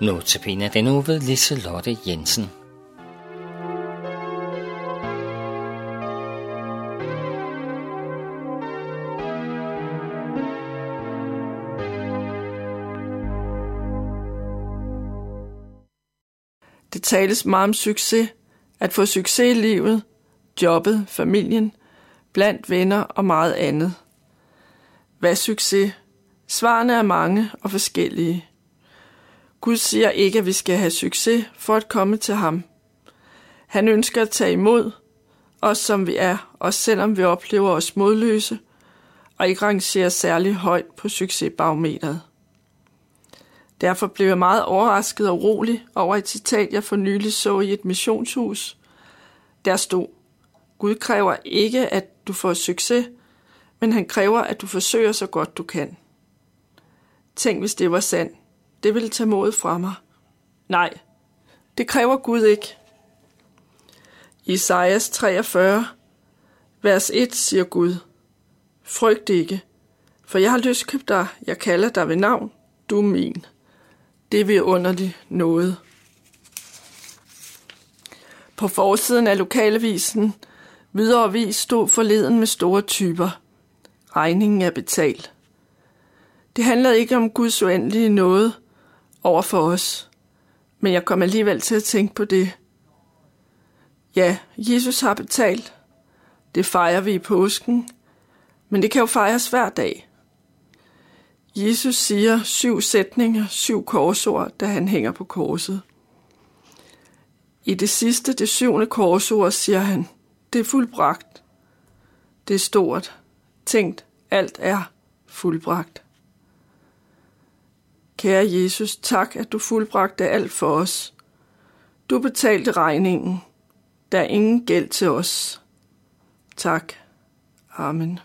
Notabene den uge ved Liselotte Jensen. Det tales meget om succes, at få succes i livet, jobbet, familien, blandt venner og meget andet. Hvad er succes? Svarene er mange og forskellige. Gud siger ikke, at vi skal have succes for at komme til ham. Han ønsker at tage imod os, som vi er, også selvom vi oplever os modløse og ikke rangerer særlig højt på succesbarometeret. Derfor blev jeg meget overrasket og rolig over et citat, jeg for nylig så i et missionshus. Der stod, Gud kræver ikke, at du får succes, men han kræver, at du forsøger så godt du kan. Tænk, hvis det var sandt. Det ville tage modet fra mig. Nej, det kræver Gud ikke. Isaias 43, vers 1 siger Gud, Frygt ikke, for jeg har løskøbt dig, jeg kalder dig ved navn, du er min. Det vil underligt noget. På forsiden af lokalavisen Videre vis stod forleden med store typer. Regningen er betalt. Det handlede ikke om Guds uendelige noget over for os, men jeg kom alligevel til at tænke på det. Ja, Jesus har betalt. Det fejrer vi i påsken, men det kan jo fejres hver dag. Jesus siger syv sætninger, syv korsord, da han hænger på korset. I det sidste, det syvende korsord, siger han, det er fuldbragt. Det er stort. Tænkt, alt er fuldbragt. Kære Jesus, tak, at du fuldbragte alt for os. Du betalte regningen. Der er ingen gæld til os. Tak. Amen.